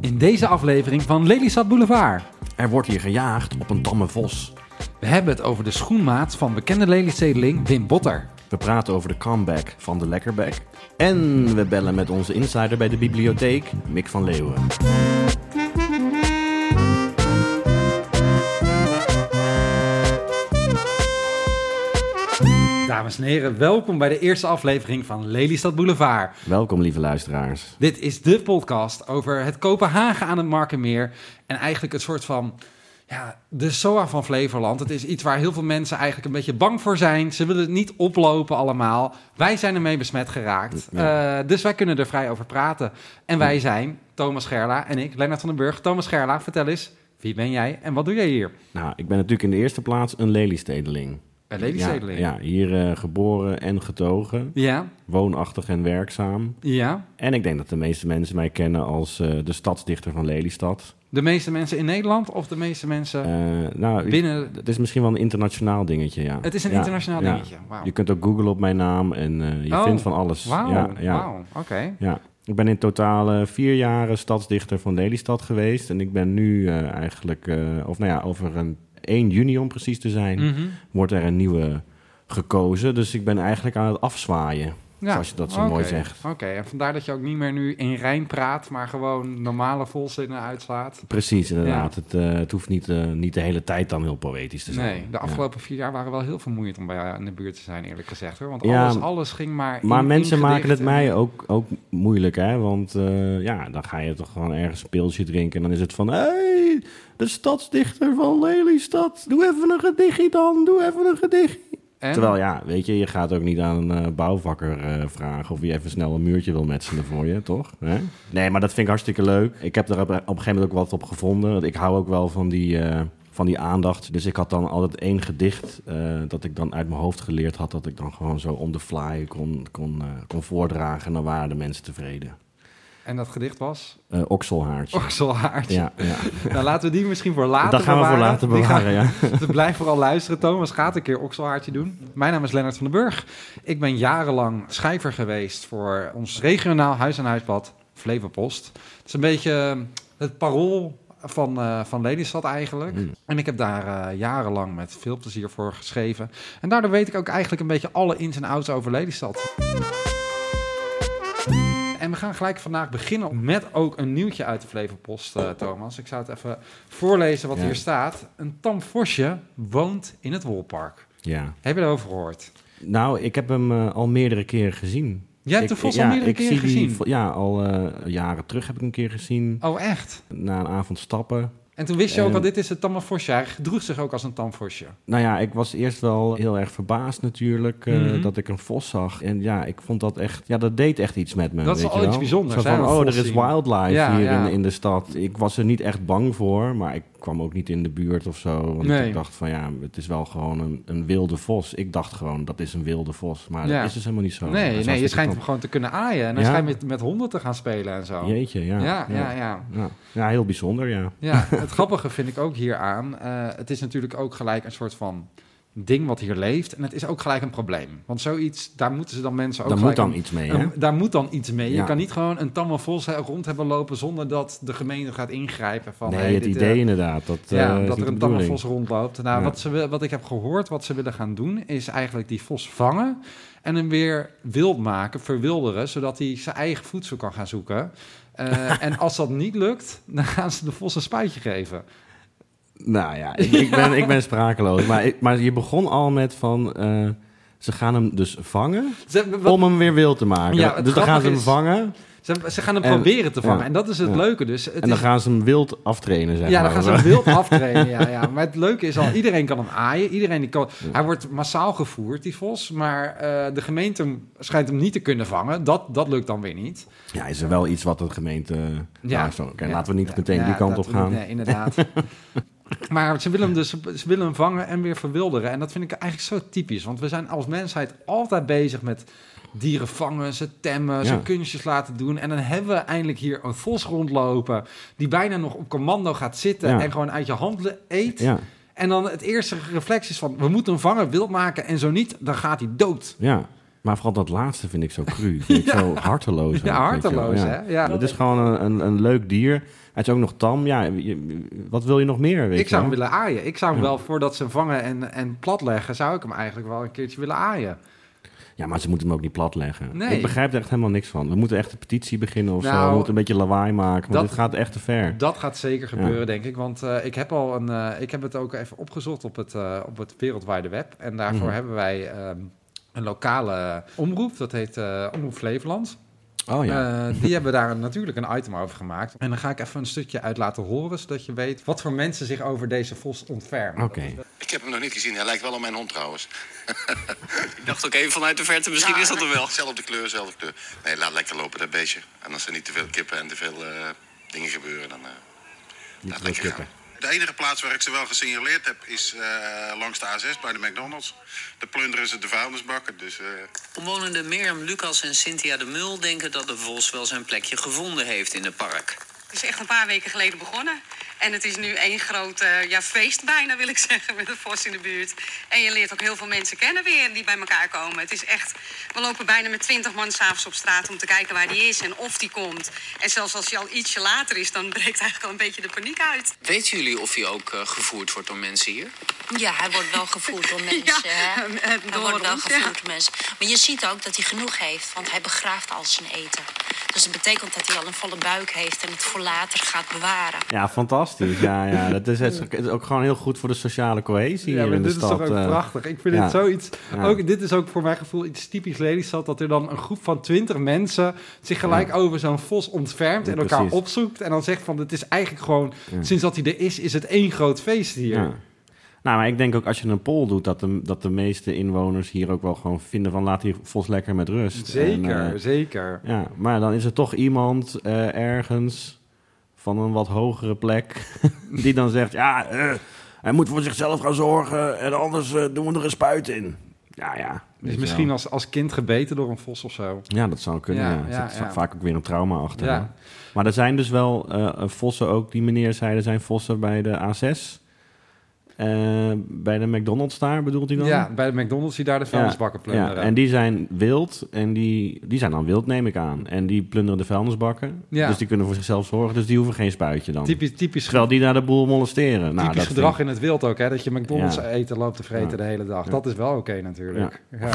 In deze aflevering van Lelystad Boulevard. Er wordt hier gejaagd op een tamme vos. We hebben het over de schoenmaat van bekende Lelystedeling Wim Botter. We praten over de comeback van de Lekkerbek. En we bellen met onze insider bij de bibliotheek, Mick van Leeuwen. Dames en heren, welkom bij de eerste aflevering van Lelystad Boulevard. Welkom, lieve luisteraars. Dit is de podcast over het Kopenhagen aan het Markenmeer. En eigenlijk het soort van, ja, de SOA van Flevoland. Het is iets waar heel veel mensen eigenlijk een beetje bang voor zijn. Ze willen het niet oplopen allemaal. Wij zijn ermee besmet geraakt. Ja. Eh, dus wij kunnen er vrij over praten. En wij zijn Thomas Gerla en ik, Lennart van den Burg. Thomas Gerla, vertel eens, wie ben jij en wat doe jij hier? Nou, ik ben natuurlijk in de eerste plaats een Lelystedeling. Bij Lelystedeling. Ja, ja, hier eh, geboren en getogen, Ja, woonachtig en werkzaam. ja. En ik denk dat de meeste mensen mij kennen als eh, de stadsdichter van Lelystad. De meeste mensen in Nederland of de meeste mensen Eh, nou, binnen... het is misschien wel een internationaal dingetje, ja. Het is een Ja, internationaal ja. dingetje. Wauw. Je kunt ook googlen op mijn naam en je Oh, vindt van alles. Wauw, Ja, ja, wauw, oké. ja. Ik ben in totaal vier jaren stadsdichter van Lelystad geweest. En ik ben nu eigenlijk, of nou ja, over een 1 juni om precies te zijn, Mhm. wordt er een nieuwe gekozen. Dus ik ben eigenlijk aan het afzwaaien, Ja, zoals je dat zo mooi zegt. Oké, en vandaar dat je ook niet meer nu in Rijn praat, maar gewoon normale volzinnen uitslaat. Precies, inderdaad. Het, eh, het hoeft niet, eh, niet de hele tijd dan heel poëtisch te zijn. Nee, de Ja. afgelopen vier jaar waren wel heel vermoeiend om bij jou in de buurt te zijn, eerlijk gezegd. Hoor. Want alles, alles ging maar in- Maar mensen in maken het mij ook, ook moeilijk, hè? Want eh, ja, dan ga je toch gewoon ergens een pilsje drinken en dan is het van... Hé, hey, de stadsdichter van Lelystad, doe even een gedichtje dan, doe even een gedichtje. Terwijl ja, weet je, je gaat ook niet aan een eh, bouwvakker eh, vragen of hij even snel een muurtje wil metselen voor je, toch? Hè? Nee, maar dat vind ik hartstikke leuk. Ik heb er op, een gegeven moment ook wat op gevonden. Ik hou ook wel van die, eh, van die aandacht. Dus ik had dan altijd één gedicht dat ik dan uit mijn hoofd geleerd had, dat ik dan gewoon zo on the fly kon, kon, kon voordragen. En dan waren de mensen tevreden. En dat gedicht was? Eh okselhaartje. Okselhaartje. Ja, ja. Nou, laten we die misschien voor later dat gaan we voor later gaan- bewaren, ja. Dus blijf vooral luisteren. Thomas gaat een keer okselhaartje doen. Mijn naam is Lennart van den Burg. Ik ben jarenlang schrijver geweest voor ons regionaal huis-aan-huisblad Flevopost. Het is een beetje het parool van, eh van Lelystad eigenlijk. Mm. En ik heb daar eh, jarenlang met veel plezier voor geschreven. En daardoor weet ik ook eigenlijk een beetje alle ins en outs over Lelystad. En we gaan gelijk vandaag beginnen met ook een nieuwtje uit de Flevopost, eh, Thomas. Ik zou het even voorlezen wat Ja. hier staat. Een tam vosje woont in het Wolpark. ja. Heb je erover gehoord? Nou, ik heb hem eh, al meerdere keren gezien. Jij hebt de vos ja, al meerdere ik keren die gezien. ja, al eh, jaren terug heb ik een keer gezien. Oh, echt? Na een avond stappen. En toen wist je ook al, dit is het tamme vosje. Hij gedroeg zich ook als een tam vosje. Nou ja, ik was eerst wel heel erg verbaasd natuurlijk eh, Mhm. dat ik een vos zag. En ja, ik vond dat echt, ja, dat deed echt iets met me. Dat is weet wel je iets wel. bijzonders, Zo van, oh, er is wildlife Ja, hier ja. In, in de stad. Ik was er niet echt bang voor, maar ik kwam ook niet in de buurt of zo. Want Nee. ik dacht van ja, het is wel gewoon een, een wilde vos. Ik dacht gewoon, dat is een wilde vos. Maar Ja. dat is dus helemaal niet zo. Nee, is nee, je schijnt hem gewoon te kunnen aaien. En hij schijnt met, met honden te gaan spelen en zo. Jeetje, ja. ja, ja, ja. Ja, ja, heel bijzonder, ja. Ja, het grappige vind ik ook hieraan. eh het is natuurlijk ook gelijk een soort van ding wat hier leeft. En het is ook gelijk een probleem. Want zoiets, daar moeten ze dan mensen ook Daar moet dan een- iets mee, hè? een- daar moet dan iets mee. Je kan niet gewoon een tamme vos rond hebben lopen zonder dat de gemeente gaat ingrijpen. Van, nee, hey, het dit, idee eh, inderdaad. Dat, ja, eh, dat er een tamme vos rondloopt. Nou, Ja. wat, ze, wat ik heb gehoord, wat ze willen gaan doen, is eigenlijk die vos vangen en hem weer wild maken, verwilderen, zodat hij zijn eigen voedsel kan gaan zoeken. Eh, en als dat niet lukt, dan gaan ze de vos een spuitje geven. Nou ja, ik, ik, ben, ik ben sprakeloos. Maar, ik- maar je begon al met van... eh, ze gaan hem dus vangen Ze, wat- om hem weer wild te maken. Ja, dus dan gaan ze hem is- vangen ze, ze gaan hem En- proberen te vangen. ja. En dat is het Ja. leuke. Dus het en dan is, gaan ze hem wild aftrainen, zeg ja, maar. dan gaan ze hem wild aftrainen. Ja, ja. Maar het leuke is al, iedereen kan hem aaien. Iedereen die kan, hij wordt massaal gevoerd, die vos. Maar eh, de gemeente schijnt hem niet te kunnen vangen. Dat, dat lukt dan weer niet. Ja, is er wel iets wat de gemeente... Ja, zo, oké, laten we niet meteen die kant op gaan. Nee, inderdaad. maar ze willen hem dus ze willen hem vangen en weer verwilderen. En dat vind ik eigenlijk zo typisch. Want we zijn als mensheid altijd bezig met dieren vangen, ze temmen, ze kunstjes laten doen. En dan hebben we eindelijk hier een vos rondlopen... die bijna nog op commando gaat zitten en gewoon uit je hand le- eet. Ja, En dan het eerste reflex is van... we moeten hem vangen, wild maken en zo niet, dan gaat hij dood. ja. Maar vooral dat laatste vind ik zo cru. Vind ik zo harteloos. Ja, harteloos, hè? Ja. Het is gewoon een, een, een leuk dier. Hij is ook nog tam. Ja, je- wat wil je nog meer? Weet Ik zou hem willen aaien. Ik zou hem Ja. wel, voordat ze hem vangen en, en platleggen, zou ik hem eigenlijk wel een keertje willen aaien. Ja, maar ze moeten hem ook niet platleggen. Nee. Ik begrijp er echt helemaal niks van. We moeten echt een petitie beginnen of zo. Nou, We moeten een beetje lawaai maken. Want dat- dit gaat echt te ver. Dat gaat zeker gebeuren, Ja. denk ik. Want eh, ik heb al een. eh, ik heb het ook even opgezocht op het, eh, op het wereldwijde web. En daarvoor Mhm. hebben wij ehm, een lokale omroep. Dat heet Omroep Flevoland. Oh ja. Eh, die hebben daar natuurlijk een item over gemaakt. En dan ga ik even een stukje uit laten horen, zodat je weet wat voor mensen zich over deze vos ontfermen. Oké. Ik heb hem nog niet gezien. Hij lijkt wel op mijn hond trouwens. Ik dacht ook even vanuit de verte, misschien Ja, is dat er wel. Zelfde kleur, zelfde kleur. Nee, laat lekker lopen, dat beestje. En als er niet te veel kippen en te veel eh, dingen gebeuren, dan eh Niet laat te veel lekker kippen. gaan. De enige plaats waar ik ze wel gesignaleerd heb is eh, langs de A6 bij de McDonald's. De plunderen ze de vuilnisbakken. Dus eh, Omwonenden Mirjam Lucas en Cynthia de Mul denken dat de vos wel zijn plekje gevonden heeft in het park. Het is echt een paar weken geleden begonnen. En het is nu één groot eh, ja, feest bijna, wil ik zeggen, met de vos in de buurt. En je leert ook heel veel mensen kennen weer die bij elkaar komen. Het is echt, we lopen bijna met twintig man s'avonds op straat om te kijken waar die is en of die komt. En zelfs als hij al ietsje later is, dan breekt eigenlijk al een beetje de paniek uit. Weten jullie of hij ook eh, gevoerd wordt door mensen hier? Ja, hij wordt wel gevoerd door mensen. hè? eh, Hij door wordt wel ons, ja. gevoerd door mensen. Maar je ziet ook dat hij genoeg heeft, want hij begraaft al zijn eten. Dus dat betekent dat hij al een volle buik heeft en het voor later gaat bewaren. Ja, fantastisch. Ja, ja. Dat is, het is ook gewoon heel goed voor de sociale cohesie Ja, maar in de dit is stad. toch ook eh. prachtig. Ik vind ja. het zoiets. Ja. Ook, dit is ook voor mijn gevoel iets typisch Lelystad. Dat er dan een groep van twintig mensen zich gelijk over zo'n vos ontfermt. En elkaar precies. opzoekt. En dan zegt van: Het is eigenlijk gewoon. Sinds dat hij er is, is het één groot feest hier. Ja. Nou, maar ik denk ook als je een poll doet, dat de, dat de meeste inwoners hier ook wel gewoon vinden van laat die vos lekker met rust. Zeker, En, eh, zeker. ja, maar dan is er toch iemand eh, ergens van een wat hogere plek die dan zegt, ja, eh, hij moet voor zichzelf gaan zorgen en anders eh, doen we er een spuit in. Ja, ja. Dus misschien wel. als, als kind gebeten door een vos of zo. Ja, dat zou kunnen. Ja, Ja, Er ja, zit ja. vaak ook weer een trauma achter. Maar er zijn dus wel eh, vossen ook, die meneer zei, er zijn vossen bij de A6. Eh, bij de McDonald's daar, bedoelt hij dan? Ja, bij de McDonald's die daar de vuilnisbakken plunderen. Ja, en die zijn wild en die, die zijn dan wild, neem ik aan. En die plunderen de vuilnisbakken. Ja. Dus die kunnen voor zichzelf zorgen, dus die hoeven geen spuitje dan. Typisch, typisch, Terwijl die daar de boel molesteren. Nou, typisch dat gedrag in het wild ook, hè? Dat je McDonald's Ja. eten loopt te vreten de hele dag. Dat is wel oké natuurlijk. Ja.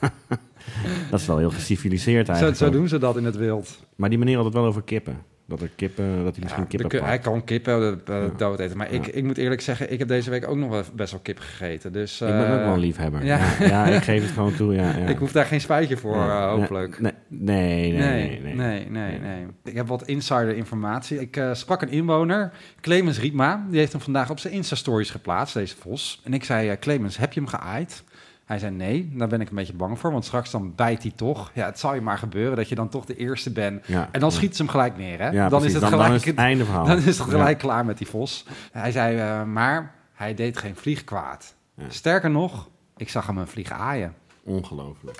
dat is wel heel geciviliseerd Zo, eigenlijk. zo ook. doen ze dat in het wild. Maar die meneer had het wel over kippen. Dat er kippen, dat hij misschien Ja, kippen de pakt. hij kan kippen eh, Ja. dood eten. Maar ik, Ja. ik moet eerlijk zeggen, ik heb deze week ook nog wel best wel kip gegeten. Dus, Ik ben eh, ook wel een liefhebber. ja. Ik geef het gewoon toe. Ja. Ik hoef daar geen spuitje voor, eh, hopelijk. Nee, nee, nee. nee, nee, nee, nee, nee. Ik heb wat insider informatie. Ik eh, sprak een inwoner, Clemens Rietma. Die heeft hem vandaag op zijn Insta-stories geplaatst, deze vos. En ik zei, eh, Clemens, heb je hem geaaid? Hij zei nee, daar ben ik een beetje bang voor, want straks dan bijt hij toch. Ja, het zal je maar gebeuren dat je dan toch de eerste bent. Ja, En dan ja. schiet ze hem gelijk neer, hè? Ja, dan, precies. is het gelijk, dan is het einde verhaal. dan is het gelijk Ja. klaar met die vos. Hij zei, eh, maar hij deed geen vlieg kwaad. Ja. Sterker nog, ik zag hem een vlieg aaien. Ongelooflijk.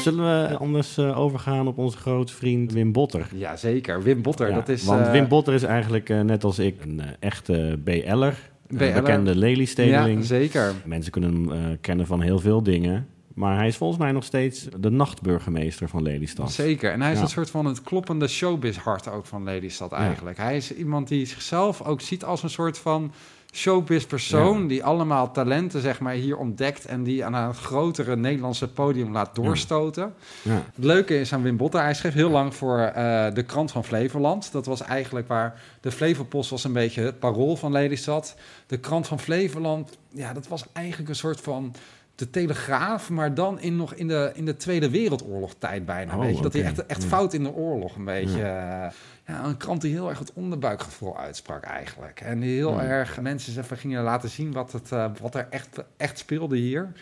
Zullen we anders eh, overgaan op onze grote vriend Wim Botter? Jazeker, Wim Botter. Ja, dat is, want eh, Wim Botter is eigenlijk net als ik een echte BL'er. Een bekende Lelystedeling. Ja, zeker. Mensen kunnen hem eh, kennen van heel veel dingen. Maar hij is volgens mij nog steeds de nachtburgemeester van Lelystad. Zeker. En hij is Ja. een soort van het kloppende showbiz-hart ook van Lelystad eigenlijk. Hij is iemand die zichzelf ook ziet als een soort van showbiz-persoon... die allemaal talenten zeg maar, hier ontdekt... en die aan een grotere Nederlandse podium laat doorstoten. Ja. Het leuke is aan Wim Botter, hij schreef heel lang voor eh, de krant van Flevoland. Dat was eigenlijk waar de Flevopost was een beetje het parool van Lelystad. De krant van Flevoland, ja, dat was eigenlijk een soort van de Telegraaf, maar dan in, nog in de, in de Tweede Wereldoorlog tijd bijna. Oh, weet je? Dat hij echt, echt Ja. fout in de oorlog een beetje... eh, Ja, een krant die heel erg het onderbuikgevoel uitsprak eigenlijk. En die heel Ja. erg mensen even gingen laten zien wat, het, eh, wat er echt, echt speelde hier.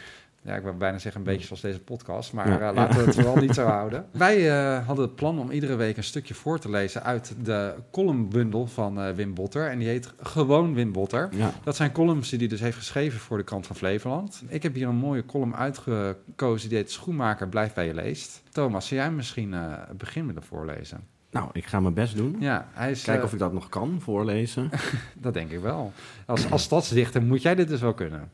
Ja, ik wil bijna zeggen een beetje zoals deze podcast, maar Ja. eh, laten we het wel niet zo houden. Wij eh, hadden het plan om iedere week een stukje voor te lezen uit de columnbundel van eh, Wim Botter. En die heet Gewoon Wim Botter. Ja. Dat zijn columns die hij dus heeft geschreven voor de krant van Flevoland. Ik heb hier een mooie column uitgekozen die heet Schoenmaker blijft bij je leest. Thomas, zou jij misschien het begin willen voorlezen? Nou, ik ga mijn best doen. Ja, hij is... Kijken of ik dat nog kan voorlezen. Dat denk ik wel. Als, als stadsdichter moet jij dit dus wel kunnen.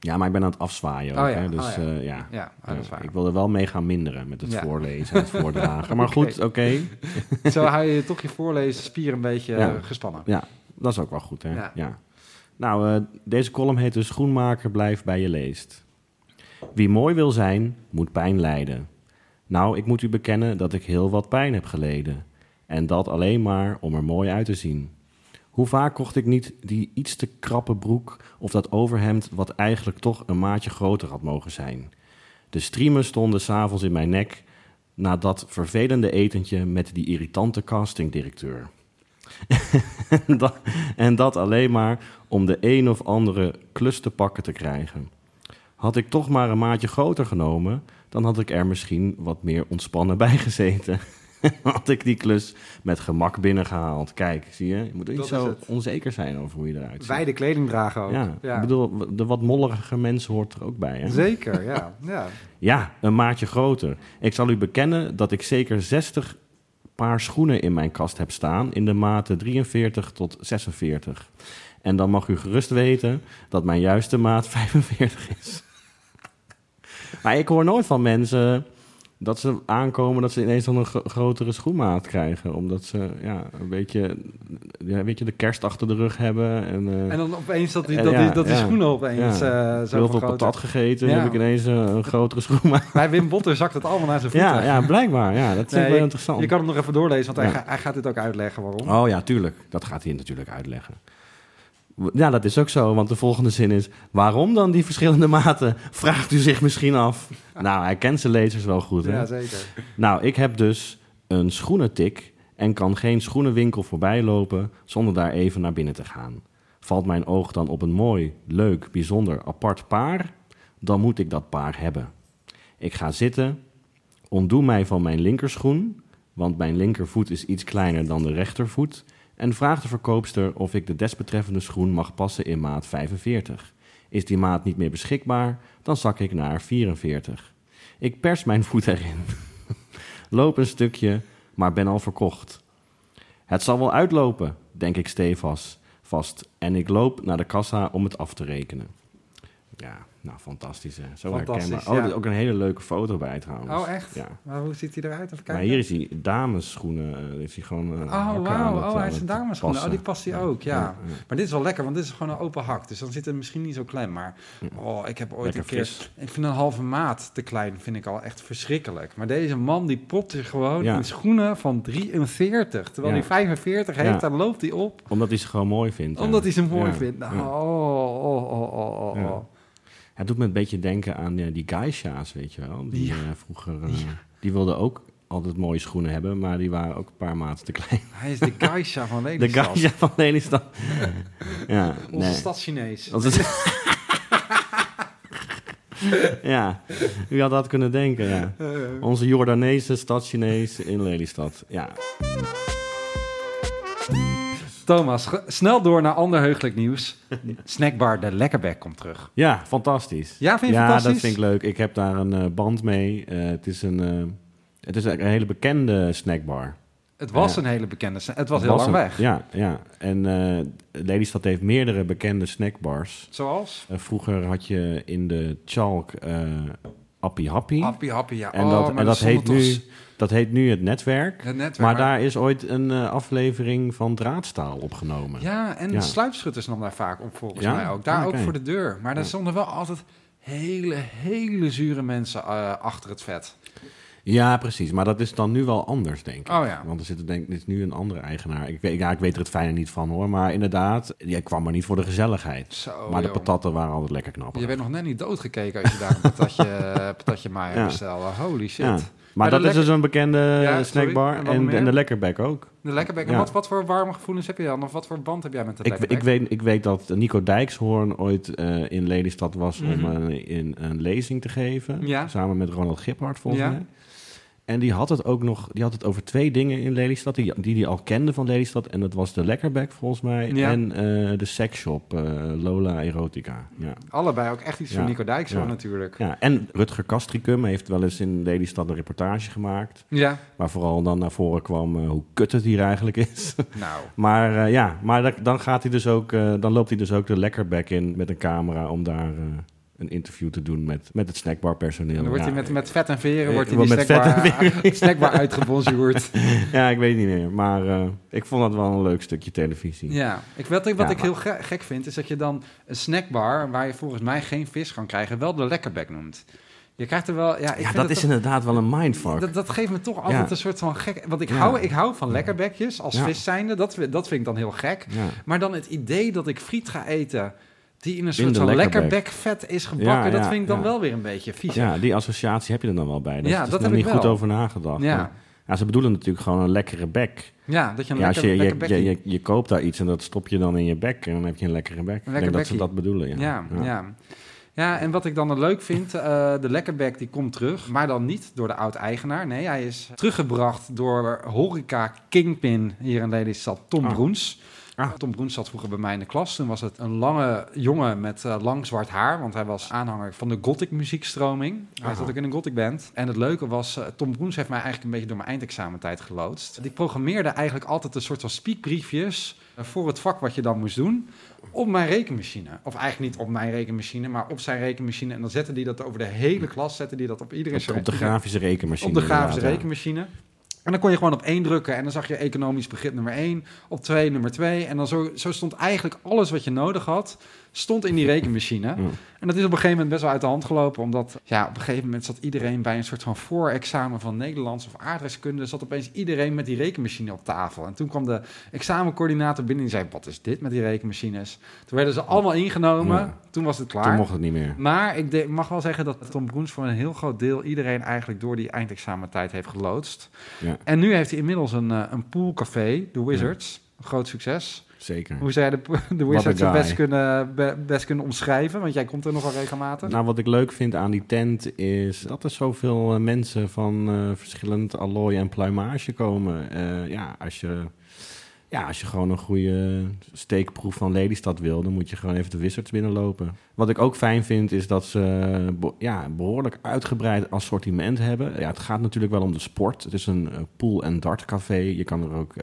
Ja, maar ik ben aan het afzwaaien ook. Oh ja, hè? Dus oh ja. eh, ja. Ja, oh, dat is waar. Ik wil er wel mee gaan minderen met het voorlezen en het voordragen. Maar goed, oké. Zo hou je toch je voorleesspier een beetje eh, gespannen. Ja, dat is ook wel goed, hè? Ja. Nou, eh, deze column heet dus Schoenmaker blijft bij je leest. Wie mooi wil zijn, moet pijn lijden. Nou, ik moet u bekennen dat ik heel wat pijn heb geleden. En dat alleen maar om er mooi uit te zien. Hoe vaak kocht ik niet die iets te krappe broek of dat overhemd wat eigenlijk toch een maatje groter had mogen zijn. De striemen stonden s'avonds in mijn nek na dat vervelende etentje met die irritante castingdirecteur. en, dat, en dat alleen maar om de een of andere klus te pakken te krijgen. Had ik toch maar een maatje groter genomen, dan had ik er misschien wat meer ontspannen bij gezeten. had ik die klus met gemak binnengehaald. Kijk, zie je? Je moet niet zo het. onzeker zijn over hoe je eruit ziet. Wijde kleding dragen ook. Ja, ik bedoel, de wat mollige mensen hoort er ook bij. Hè? Zeker, ja. ja. Ja, een maatje groter. Ik zal u bekennen dat ik zeker 60 paar schoenen in mijn kast heb staan in de maten 43 tot 46. En dan mag u gerust weten dat mijn juiste maat 45 is. maar ik hoor nooit van mensen dat ze aankomen dat ze ineens dan een gro- grotere schoenmaat krijgen. Omdat ze ja, een beetje ja, weet je, de kerst achter de rug hebben. En, eh, En dan opeens dat die, En dat die, ja, dat die ja. schoenen opeens eh zo heel veel patat gegeten, heb ik ineens eh, een grotere schoenmaat. Bij Wim Botter zakt het allemaal naar zijn voeten. Ja, ja, blijkbaar. Ja, dat Nee, ik wel je- interessant. Je kan het nog even doorlezen, want hij, ga- hij gaat dit ook uitleggen waarom. Oh ja, tuurlijk. Dat gaat hij natuurlijk uitleggen. Ja, dat is ook zo, want de volgende zin is... Waarom dan die verschillende maten? Vraagt u zich misschien af. Nou, hij kent zijn lezers wel goed, hè? Ja, zeker. Nou, ik heb dus een schoenentik... en kan geen schoenenwinkel voorbij lopen... zonder daar even naar binnen te gaan. Valt mijn oog dan op een mooi, leuk, bijzonder, apart paar... dan moet ik dat paar hebben. Ik ga zitten, ontdoe mij van mijn linkerschoen... want mijn linkervoet is iets kleiner dan de rechtervoet... en vraag de verkoopster of ik de desbetreffende schoen mag passen in maat 45. Is die maat niet meer beschikbaar, dan zak ik naar 44. Ik pers mijn voet erin. Loop een stukje, maar ben al verkocht. Het zal wel uitlopen, denk ik stevast vast. En ik loop naar de kassa om het af te rekenen. Ja, nou fantastisch hè. Zo Fantastisch, herkenbaar. Oh, ja. er is ook een hele leuke foto bij trouwens. Oh, echt? Ja. Maar hoe ziet hij eruit? Even kijken. Maar hier is hij damesschoenen. eh, heeft hij gewoon. eh, Oh, wauw. Oh, eh, hij aan heeft een het dameschoenen. Oh, die past hij ook, ja. ja. Maar dit is wel lekker, want dit is gewoon een open hak. Dus dan zit het misschien niet zo klem. Maar oh, ik heb ooit Lekker een keer... fris. Ik vind een halve maat te klein, vind ik al echt verschrikkelijk. Maar deze man, die zich gewoon Ja. in schoenen van 43. Terwijl hij 45 heeft, dan loopt hij op. Omdat hij ze gewoon mooi vindt. Omdat hij ze mooi vindt. Oh, oh, oh, oh. Ja. Het doet me een beetje denken aan eh, die geisha's, weet je wel. Die eh, vroeger. eh, Die wilden ook altijd mooie schoenen hebben, maar die waren ook een paar maten te klein. Hij is de geisha van De Lelystad. geisha van Lelystad. ja, Onze nee. stad-Chinees. Dat is- ja, wie had dat kunnen denken, ja. Onze Jordaanese stad-Chinees in Lelystad. Ja, Thomas, snel door naar ander heugelijk nieuws. Snackbar De Lekkerbek komt terug. ja fantastisch. Ja, vind je ja, fantastisch? dat vind ik leuk. Ik heb daar een eh, band mee. Eh, het is een... eh, het is een hele bekende snackbar. Het was Ja. een hele bekende... Het was Het heel lang een- weg. Ja, ja. En Lelystad heeft meerdere bekende snackbars. Zoals? Vroeger had je in de Chalk Happy. Happy Happy, ja. En Oh, dat, en heet nu, dat heet nu het netwerk. Het netwerk. Maar daar is ooit een eh, aflevering van Draadstaal opgenomen. Ja, en Ja. sluipschutters nam daar vaak op volgens Ja? mij ook. Daar Ah, ook voor de deur. Maar daar stonden wel altijd hele, hele zure mensen eh, achter het vet. Ja, precies. Maar dat is dan nu wel anders, denk ik. Oh ja. Want er zit er denk is nu een andere eigenaar. Ik weet, ja, ik weet er het fijne niet van hoor. Maar inderdaad, jij kwam maar niet voor de gezelligheid. Zo, maar de patatten waren altijd lekker knapper. Je bent nog net niet doodgekeken als je daar een patatje, patatje mayo Ja. bestelde. Holy shit. Ja. Maar, Maar dat is dus een bekende Ja, sorry. snackbar. En En, de Lekkerbek ook. De. En Ja. wat, wat voor warme gevoelens heb je dan? Of wat voor band heb jij met de Ik, Lekkerbek? ik, weet, ik weet dat Nico Dijkshoorn ooit eh, in Lelystad was om Mhm. in een lezing te geven. Ja. Samen met Ronald Giphart volgens mij. En die had het ook nog, die had het over twee dingen in Lelystad, die die, die al kende van Lelystad. En dat was de Lekkerbek volgens mij Ja. en eh, de seksshop eh, Lola Erotica. Ja. Allebei ook echt iets Ja. van Nico Dijkshoorn Ja. natuurlijk. ja. En Rutger Kastricum heeft wel eens in Lelystad een reportage gemaakt. Ja, Waar vooral dan naar voren kwam eh, hoe kut het hier eigenlijk is. nou. Maar ja, maar da- dan gaat hij dus ook, dan loopt hij dus ook de lekkerbek in met een camera om daar een interview te doen met, met het snackbarpersoneel. Dan wordt ja, hij met, met vet en veren Eh, wordt hij die met snackbar, snackbar uitgebonjourd. ja, ik weet niet meer. Maar eh, ik vond dat wel een leuk stukje televisie. Ja, ik, wat, ik, wat Ja, ik heel ge- gek vind, is dat je dan een snackbar... waar je volgens mij geen vis kan krijgen, wel de lekkerbek noemt. Je krijgt er wel... Ja, ik Ja, dat is toch- inderdaad wel een mindfuck. Dat, dat geeft me toch altijd Ja. een soort van gek... Want ik, Ja. hou, ik hou van lekkerbekjes als vis zijnde. Dat, dat vind ik dan heel gek. Maar dan het idee dat ik friet ga eten... die in een soort van lekkerbek. lekkerbekvet is gebakken... Ja, dat vind ik dan wel weer een beetje vies. ja, die associatie heb je er dan wel bij. Daar Ja, is dat heb ik niet goed over nagedacht. Ja. Ja, ze bedoelen natuurlijk gewoon een lekkere bek. Ja, dat je een Ja, als lekker, je, lekker je, je, je, je koopt daar iets en dat stop je dan in je bek en dan heb je een lekkere bek. ik lekker denk dat ze dat bedoelen. Ja. Ja, ja. ja. en wat ik dan leuk vind, eh, de lekkerbek die komt terug, maar dan niet door de oud-eigenaar. Nee, hij is teruggebracht door horeca Kingpin hier in Lelystad, Tom. Broens. Ah. Tom Broens zat vroeger bij mij in de klas. Toen was het een lange jongen met eh, lang zwart haar, want hij was aanhanger van de gothic muziekstroming. Hij zat ook in een gothic band. En het leuke was, eh, Tom Broens heeft mij eigenlijk een beetje door mijn eindexamentijd geloodst. Ik programmeerde eigenlijk altijd een soort van speakbriefjes eh, voor het vak wat je dan moest doen op mijn rekenmachine. Of eigenlijk niet op mijn rekenmachine, maar op zijn rekenmachine. En dan zette hij dat over de hele klas, zette hij dat op iedereen. Op, op de grafische rekenmachine. Op de grafische inderdaad, ja. En dan kon je gewoon op één drukken en dan zag je economisch begrip nummer één, op twee nummer twee. En dan zo, zo stond eigenlijk alles wat je nodig had, stond in die rekenmachine. Mm. En dat is op een gegeven moment best wel uit de hand gelopen, omdat ja, op een gegeven moment zat iedereen bij een soort van voorexamen van Nederlands of aardrijkskunde, zat opeens iedereen met die rekenmachine op tafel. En toen kwam de examencoördinator binnen en zei, wat is dit met die rekenmachines? Toen werden ze allemaal ingenomen, Ja. toen was het klaar. Toen mocht het niet meer. Maar ik de- mag wel zeggen dat Tom Broens voor een heel groot deel iedereen eigenlijk door die eindexamentijd heeft geloodst. Ja, En nu heeft hij inmiddels een, eh, een poolcafé, The Wizards. Een groot succes. Zeker. Hoe zij de, de Wizards het best kunnen, be- best kunnen omschrijven? Want jij komt er nogal regelmatig. Nou, wat ik leuk vind aan die tent is dat er zoveel eh, mensen van eh, verschillend allooi en pluimage komen. Eh, ja, als je, ja, als je gewoon een goede steekproef van Lelystad wil, dan moet je gewoon even de Wizards binnenlopen. Wat ik ook fijn vind is dat ze be- ja, behoorlijk uitgebreid assortiment hebben. Ja, het gaat natuurlijk wel om de sport. Het is een pool- en dartcafé. Je kan er ook,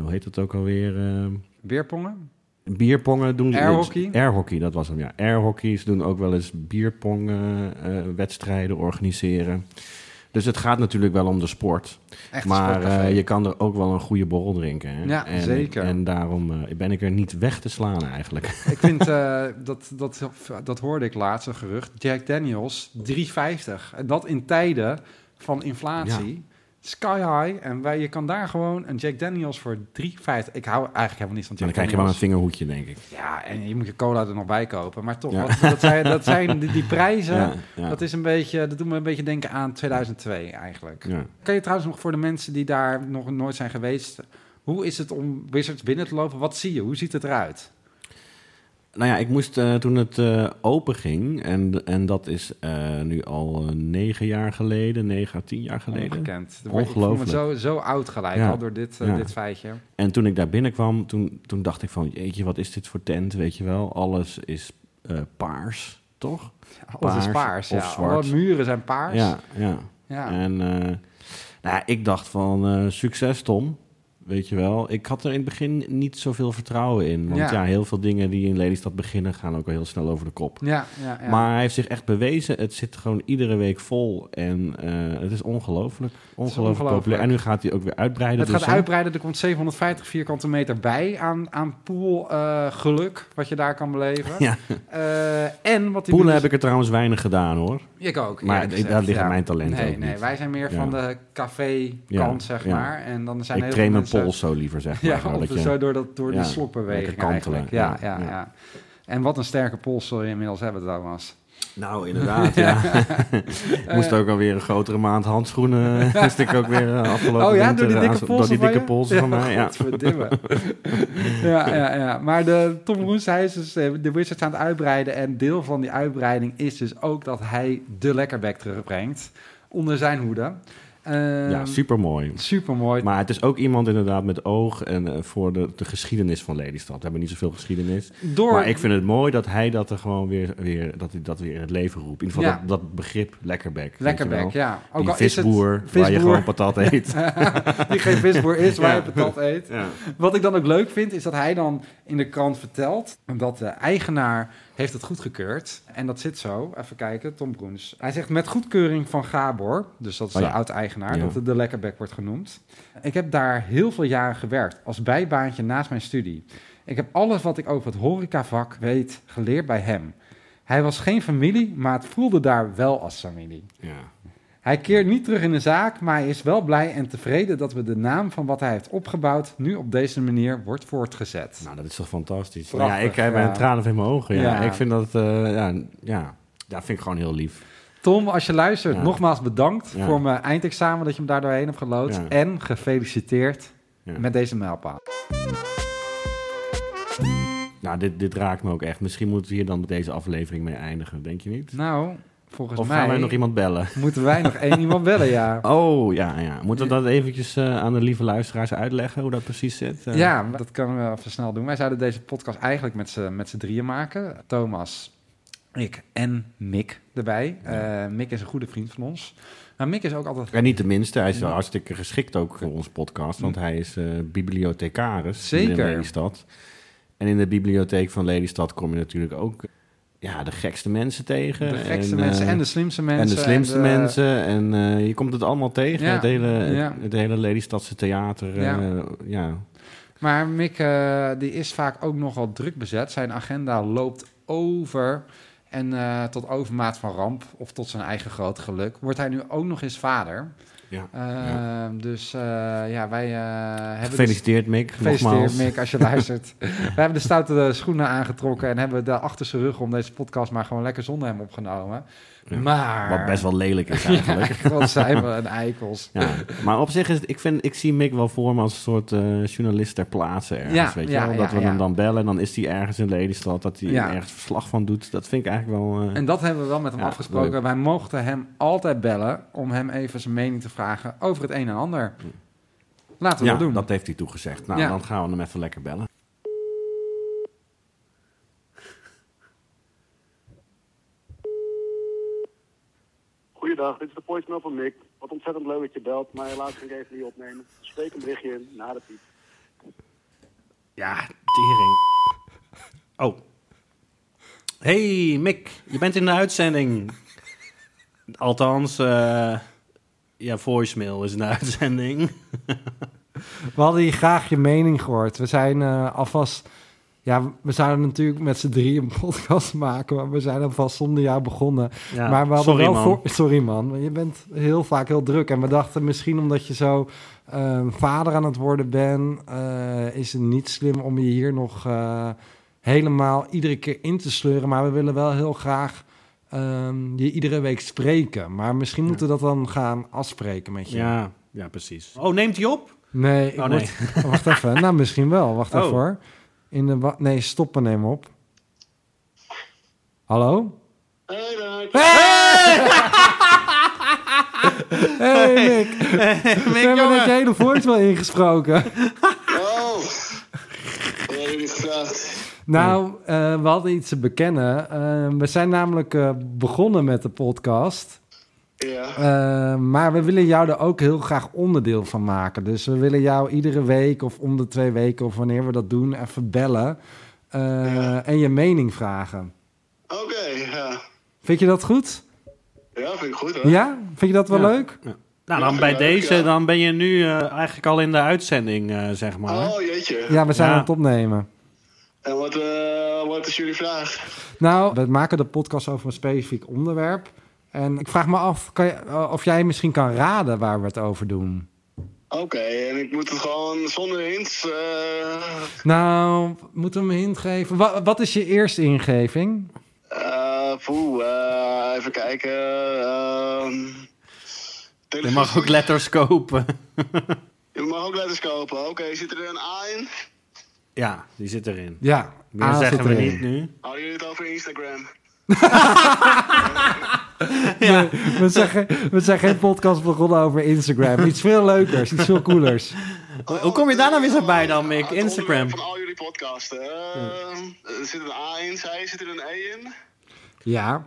hoe heet het ook alweer? eh, Beerpongen? Bierpongen doen ze. Airhockey? Airhockey, dat was hem, ja. Airhockey. Ze doen ook wel eens bierpong-wedstrijden organiseren. Dus het gaat natuurlijk wel om de sport. Echt maar eh, je kan er ook wel een goede borrel drinken. Hè? Ja, en, zeker. En daarom eh, ben ik er niet weg te slaan eigenlijk. Ik vind, eh, dat, dat, dat hoorde ik laatst, een gerucht. Jack Daniels, 3,50. En dat in tijden van inflatie. Sky high. En wij, je kan daar gewoon een Jack Daniels voor 3,50. Ik hou eigenlijk helemaal niet van Jack dan krijg je wel een vingerhoedje, denk ik. Ja, en je moet je cola er nog bij kopen. Maar toch, Ja. wat- dat zijn, dat zijn die, die prijzen. Ja, ja. Dat, is een beetje, dat doet me een beetje denken aan 2002 eigenlijk. Ja. Kan je trouwens nog voor de mensen die daar nog nooit zijn geweest... Hoe is het om Wizards binnen te lopen? Wat zie je? Hoe ziet het eruit? Nou ja, ik moest eh, toen het eh, open ging, en, en dat is eh, nu al negen jaar geleden, negen à tien jaar geleden. Ongekend. Ik Ongelooflijk. zo, zo oud gelijk Ja. al door dit, Ja. dit feitje. En toen ik daar binnenkwam, toen, toen dacht ik van, jeetje, wat is dit voor tent, weet je wel? Alles is paars, toch? Alles is Paars paars, ja. of zwart. Alle muren zijn paars. Ja, ja. Ja. En nou, ja, ik dacht van, succes Tom, weet je wel. Ik had er in het begin niet zoveel vertrouwen in. Want Ja. ja, heel veel dingen die in Lelystad beginnen gaan ook al heel snel over de kop. Ja, ja, ja. Maar hij heeft zich echt bewezen. Het zit gewoon iedere week vol. En eh, het is ongelooflijk. Ongelooflijk populair. En nu gaat hij ook weer uitbreiden. het dus, gaat hè? uitbreiden. Er komt 750 vierkante meter bij aan, aan poolgeluk, wat je daar kan beleven. Ja. Eh, en wat die Poelen heb ik er trouwens weinig gedaan hoor. Ik ook. Maar daar liggen mijn talenten nee, ook nee, niet. wij zijn meer van de café-kant, Ja, zeg maar. En dan zijn ik heel train pols zo liever zeg maar. Ja, of dat je- zo door, dat, door die lekker kantelen, eigenlijk. Ja, ja, ja. En wat een sterke pols zul je inmiddels hebben, Thomas. Nou, inderdaad, ja. moest ook alweer een grotere maand handschoenen. moest ik ook weer eh, afgelopen Oh ja, door die eh, dikke polsen die van dikke polsen van mij, ja. ja, ja, ja. Maar de Tom Roes, hij is dus de Wizards aan het uitbreiden. En deel van die uitbreiding is dus ook dat hij de lekkerback terugbrengt. Onder zijn hoede. Ehm, Ja, super mooi. Super mooi. Maar het is ook iemand inderdaad met oog en eh, voor de, de geschiedenis van Lelystad. We hebben niet zoveel geschiedenis. Door, Maar ik vind het mooi dat hij dat er gewoon weer, weer, dat hij dat weer in het leven roept. In ieder geval Ja. dat, dat begrip lekkerbek. wel. ja. Ook Die is het visboer, waar je visboer. gewoon patat eet. die geen visboer is, waar Ja. je patat eet. ja. Wat ik dan ook leuk vind, is dat hij dan in de krant vertelt dat de eigenaar heeft het goedgekeurd. En dat zit zo. Even kijken, Tom Broens. Hij zegt met goedkeuring van Gabor, dus dat is Oh de ja. oud-eigenaar, Ja. dat het de Lekkerbek wordt genoemd. Ik heb daar heel veel jaren gewerkt als bijbaantje naast mijn studie. Ik heb alles wat ik over het horecavak weet geleerd bij hem. Hij was geen familie, maar het voelde daar wel als familie. Ja. Hij keert niet terug in de zaak, maar hij is wel blij en tevreden dat we de naam van wat hij heeft opgebouwd nu op deze manier wordt voortgezet. Nou, dat is toch fantastisch. Prachtig, ja, ik heb ja. een tranen in mijn ogen. Ja. Ja. Ik vind dat, eh, ja, ja, ja, vind ik gewoon heel lief. Tom, als je luistert, Ja. nogmaals bedankt Ja. voor mijn eindexamen dat je me daar doorheen hebt geloodst. Ja. En gefeliciteerd Ja. met deze mijlpaal. Nou, dit, dit raakt me ook echt. Misschien moeten we hier dan met deze aflevering mee eindigen, denk je niet? Nou, volgens Of mij gaan wij nog iemand bellen? moeten wij nog één iemand bellen, ja. Oh, ja, ja. Moeten we dat eventjes eh, aan de lieve luisteraars uitleggen, hoe dat precies zit? Eh, Ja, dat kunnen we even snel doen. Wij zouden deze podcast eigenlijk met z'n met z'n drieën maken. Thomas, ik en Mick erbij. Eh, Mick is een goede vriend van ons. Maar Mick is ook altijd... En niet de minste, hij is hartstikke geschikt ook voor onze podcast, want hij is bibliothecaris Zeker. in Lelystad. En in de bibliotheek van Lelystad kom je natuurlijk ook ja, de gekste mensen tegen. De gekste en, mensen eh, en de slimste en mensen. de slimste de- mensen. En eh, je komt het allemaal tegen. Ja, Het, hele, ja. het hele Lelystadse theater. Ja. Ja. ja. Maar Mick, eh, die is vaak ook nogal druk bezet. Zijn agenda loopt over. En eh, tot overmaat van ramp, of tot zijn eigen groot geluk, wordt hij nu ook nog eens vader. Ja. Eh, Dus eh, ja, wij eh, hebben... dus- Gefeliciteerd, Mick. Gefeliciteerd, nogmaals. Mick, als je luistert. We hebben de stoute schoenen aangetrokken en hebben de achterste rug om deze podcast maar gewoon lekker zonder hem opgenomen. Ja. Maar... Wat best wel lelijk is Ja, eigenlijk. wat zijn we een eikels. Ja, maar op zich is het, ik, vind, ik zie Mick wel voor me als een soort eh, journalist ter plaatse ergens. Ja, weet je ja, wel? ja, Dat we ja. hem dan bellen en dan is hij ergens in Lelystad, dat hij Ja. ergens verslag van doet. Dat vind ik eigenlijk wel... eh, En dat hebben we wel met hem Ja, afgesproken. leuk. Wij mochten hem altijd bellen om hem even zijn mening te vragen over het een en ander. Laten we ja, dat doen. dat heeft hij toegezegd. Nou, Ja. dan gaan we hem even lekker bellen. Goeiedag, dit is de voicemail van Mick. Wat ontzettend leuk dat je belt, maar helaas kan ik even niet opnemen. Spreek een berichtje in na de piep. Ja, tering. Oh. Hey Mick, je bent in de uitzending. Althans, eh ja, voicemail is een uitzending. We hadden hier graag je mening gehoord. We zijn eh, alvast... Ja, we zouden natuurlijk met z'n drieën een podcast maken, maar we zijn alvast zonder jou begonnen. Ja, maar we hadden sorry, wel man. voor- sorry man, je bent heel vaak heel druk. En we dachten misschien omdat je zo eh, vader aan het worden bent, eh, is het niet slim om je hier nog eh, helemaal iedere keer in te sleuren. Maar we willen wel heel graag ehm, je iedere week spreken. Maar misschien moeten we dat dan gaan afspreken met je. Ja, ja, precies. Oh, neemt hij op? Nee, ik Oh, nee. word- wacht even. Nou, misschien wel. Wacht Oh. even hoor. In de wa- nee, stoppen neem op. Hallo? Hey daar! Hey, Mick. We hebben net je hele voicemail ingesproken. Oh! Nou, eh, we hadden iets te bekennen. Eh, we zijn namelijk eh, begonnen met de podcast. Ja. Eh, maar we willen jou er ook heel graag onderdeel van maken. Dus we willen jou iedere week of om de twee weken of wanneer we dat doen, even bellen. eh, En je mening vragen. Oké, ja. Vind je dat goed? Ja, vind ik goed hoor. Ja? Vind je dat wel Ja. leuk? Nou, Ja, dan bij deze, ja. dan ben je nu eh, eigenlijk al in de uitzending, eh, zeg maar. Oh jeetje. Ja, we zijn Ja. aan het opnemen. En wat, wat is jullie vraag? Nou, we maken de podcast over een specifiek onderwerp. En ik vraag me af kan je, eh, of jij misschien kan raden waar we het over doen. Oké, en ik moet het gewoon zonder hints. eh Nou, moeten we hem een hint geven? Wa- wat is je eerste ingeving? eh, poeh, eh, even kijken. ehm, Je mag ook letters kopen. Je mag ook letters kopen. Oké, zit er een A in? ja, die zit erin. Ja, A zeggen we niet nu. Houden jullie het over Instagram? Nee, we, zijn, geen- we zijn geen podcast begonnen over Instagram. Iets veel leukers, iets veel coolers. Hoe- Hoe kom je daar nou weer zo bij dan, Mick? Instagram. Van al jullie podcasten. Eh, Er zit een A in, zij zit er een E in. Ja,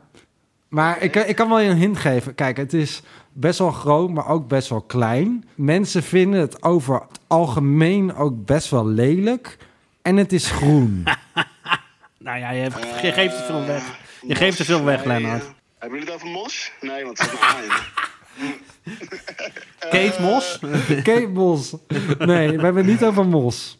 maar ik, ik kan wel je een hint geven. Kijk, het is best wel groot, maar ook best wel klein. Mensen vinden het over het algemeen ook best wel lelijk. En het is groen. Nou ja, je, je geeft te veel weg. Je geeft te veel weg, Nee, Lennart. eh, hebben jullie het over mos? Nee, want het is. Kate Mos? Kate Mos. Nee, we hebben het niet over mos.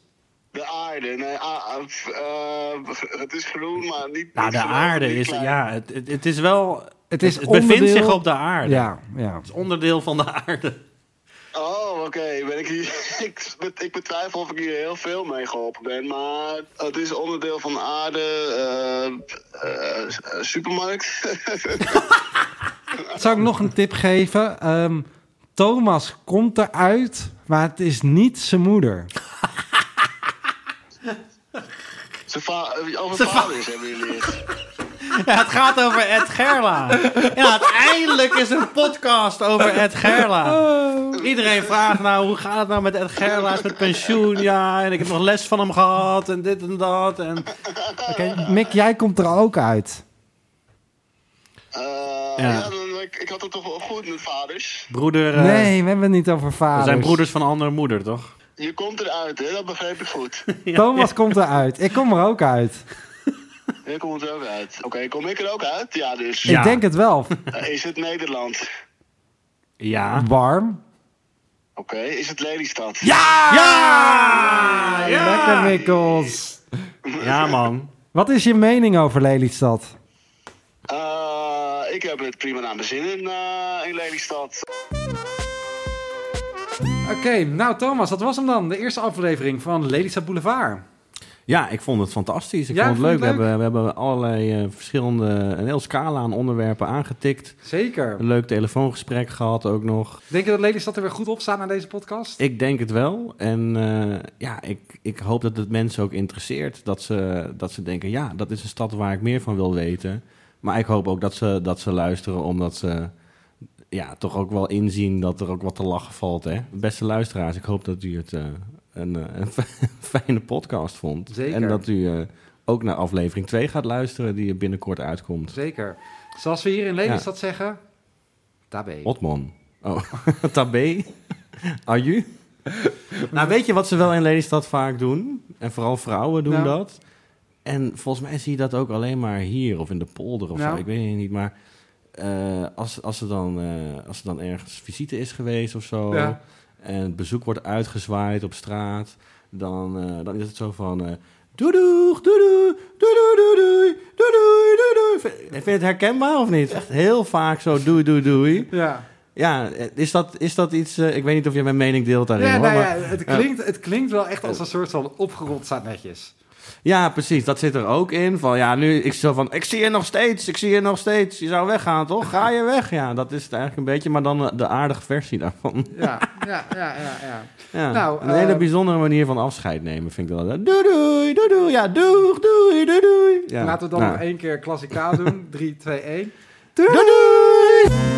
De aarde. Nee, a- a- f- eh, het is groen, maar niet. Nou, niet de aarde is... klein. Ja, het, het, is wel... Het is het bevindt onderdeel- zich op de aarde. Ja, ja. Het is onderdeel van de aarde. Oké. Ben ik, hier, ik, ik betwijfel of ik hier heel veel mee geholpen ben. Maar het is onderdeel van de aarde. eh, eh, eh, supermarkt. Zou ik nog een tip geven? Ehm, Thomas komt eruit, maar het is niet zijn moeder. Zijn va- over vaders hebben jullie het. Ja, het gaat over Ed Gerla. Ja, uiteindelijk is een podcast over Ed Gerla. Iedereen vraagt nou, hoe gaat het nou met Ed Gerla? Is met pensioen? Ja, en ik heb nog les van hem gehad en dit en dat. En... Oké, Mick, jij komt er ook uit. Eh, Ja. ja. dan, ik, ik had het toch wel goed met vaders. Broeder... eh, Nee, we hebben het niet over We vaders. zijn broeders van andere moeder, toch? Je komt eruit, hè? Dat begreep ik goed. Thomas komt eruit. Ik kom er ook uit. Je komt er ook uit. Oké, kom ik er ook uit? Ja, dus. Ja. Ik denk het wel. Eh, is het Nederland? Ja. Warm. Oké, is het Lelystad? Ja! Ja! Lekker, Mikkels. Ja, man. Wat is je mening over Lelystad? Eh, ik heb het prima naar mijn zin in, eh, in Lelystad. Oké, nou Thomas, dat was hem dan. De eerste aflevering van Lelystad Boulevard. Ja, ik vond het fantastisch. Ik Ja, vond het leuk. We, hebben, we hebben allerlei eh, verschillende, een heel scala aan onderwerpen aangetikt. Zeker. Een leuk telefoongesprek gehad ook nog. Denk je dat Lelystad er weer goed op staat na deze podcast? Ik denk het wel. En eh, ja, ik, ik hoop dat het mensen ook interesseert. Dat ze, dat ze denken, ja, dat is een stad waar ik meer van wil weten. Maar ik hoop ook dat ze, dat ze luisteren omdat ze ja, toch ook wel inzien dat er ook wat te lachen valt. Hè? Beste luisteraars, ik hoop dat u het eh, een, eh, een fijne podcast vond. Zeker. En dat u eh, ook naar aflevering 2 gaat luisteren die er binnenkort uitkomt. Zeker. Zoals we hier in Lelystad zeggen, tabé. Otman. Oh, tabé. Aju. nou, weet je wat ze wel in Lelystad vaak doen? En vooral vrouwen doen Nou. dat. En volgens mij zie je dat ook alleen maar hier of in de polder of Nou. zo. Ik weet het niet, maar eh, als, als, er dan, als er dan ergens visite is geweest of zo... Ja. En het bezoek wordt uitgezwaaid op straat... dan, eh, dan is het zo van... eh Doei doeg, doei doei, doei doei, doei doei, doei doei. Vind je het herkenbaar of niet? Echt heel vaak zo doei doei doei. Ja, Ja, is dat, is dat iets... eh, ik weet niet of je mijn mening deelt daarin, ja, hoor. nou maar- ja het, klinkt, het klinkt wel echt als een soort van opgerold staat netjes. Ja, precies. Dat zit er ook in. Van ja, nu ik zo van, ik zie je nog steeds, ik zie je nog steeds. Je zou weggaan, toch? Ga je weg? Ja, dat is het eigenlijk een beetje, maar dan eh, de aardige versie daarvan. Ja, ja, ja, ja. ja. Ja, Nou, een hele eh, bijzondere manier van afscheid nemen, vind ik wel. Doei doei, doei doei, ja, doeg, doei, doei doei. Ja, Laten we dan nou, nog één keer klassikaal doen. 3, 2, 1. Doei doei!